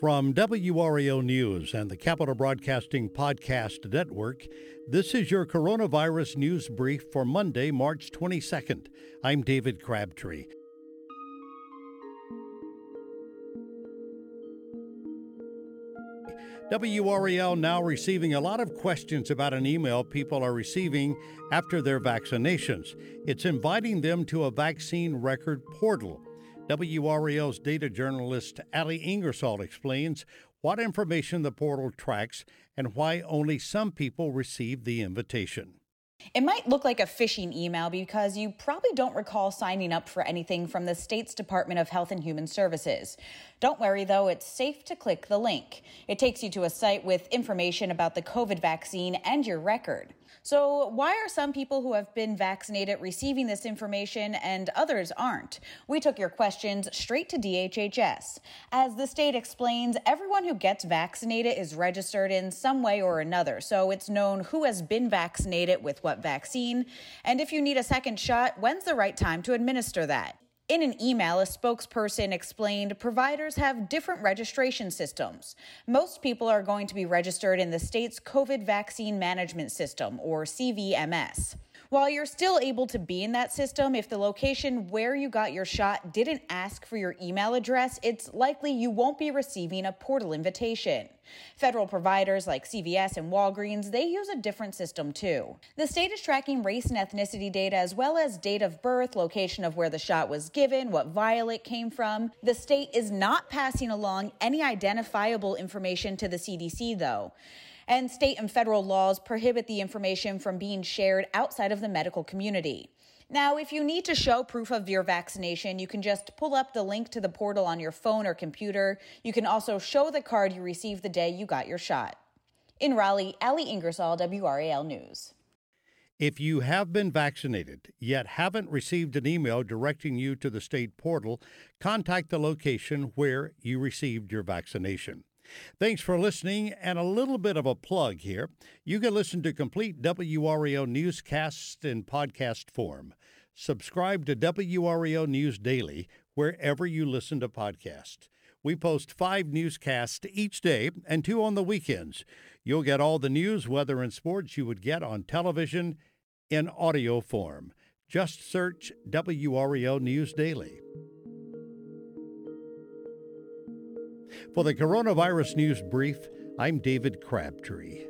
From WRAL News and the Capital Broadcasting Podcast Network, this is your coronavirus news brief for Monday, March 22nd. I'm David Crabtree. WRAL now receiving a lot of questions about an email people are receiving after their vaccinations. It's inviting them to a vaccine record portal. WRAL's data journalist Ali Ingersoll explains what information the portal tracks and why only some people receive the invitation. It might look like a phishing email because you probably don't recall signing up for anything from the state's Department of Health and Human Services. Don't worry though, it's safe to click the link. It takes you to a site with information about the COVID vaccine and your record. So, why are some people who have been vaccinated receiving this information and others aren't? We took your questions straight to DHHS. As the state explains, everyone who gets vaccinated is registered in some way or another, so it's known who has been vaccinated with what vaccine, and if you need a second shot, when's the right time to administer that? In an email, a spokesperson explained providers have different registration systems. Most people are going to be registered in the state's COVID vaccine management system, or CVMS. While you're still able to be in that system, if the location where you got your shot didn't ask for your email address, it's likely you won't be receiving a portal invitation. Federal providers like CVS and Walgreens, they use a different system too. The state is tracking race and ethnicity data as well as date of birth, location of where the shot was given, what vial came from. The state is not passing along any identifiable information to the CDC though and state and federal laws prohibit the information from being shared outside of the medical community. Now, if you need to show proof of your vaccination, you can just pull up the link to the portal on your phone or computer. You can also show the card you received the day you got your shot. In Raleigh, Ali Ingersoll, WRAL News. If you have been vaccinated yet haven't received an email directing you to the state portal, contact the location where you received your vaccination. Thanks for listening, and a little bit of a plug here. You can listen to complete WRAL newscasts in podcast form. Subscribe to WRAL News Daily wherever you listen to podcasts. We post five newscasts each day and two on the weekends. You'll get all the news, weather, and sports you would get on television in audio form. Just search WRAL News Daily. For the Coronavirus News Brief, I'm David Crabtree.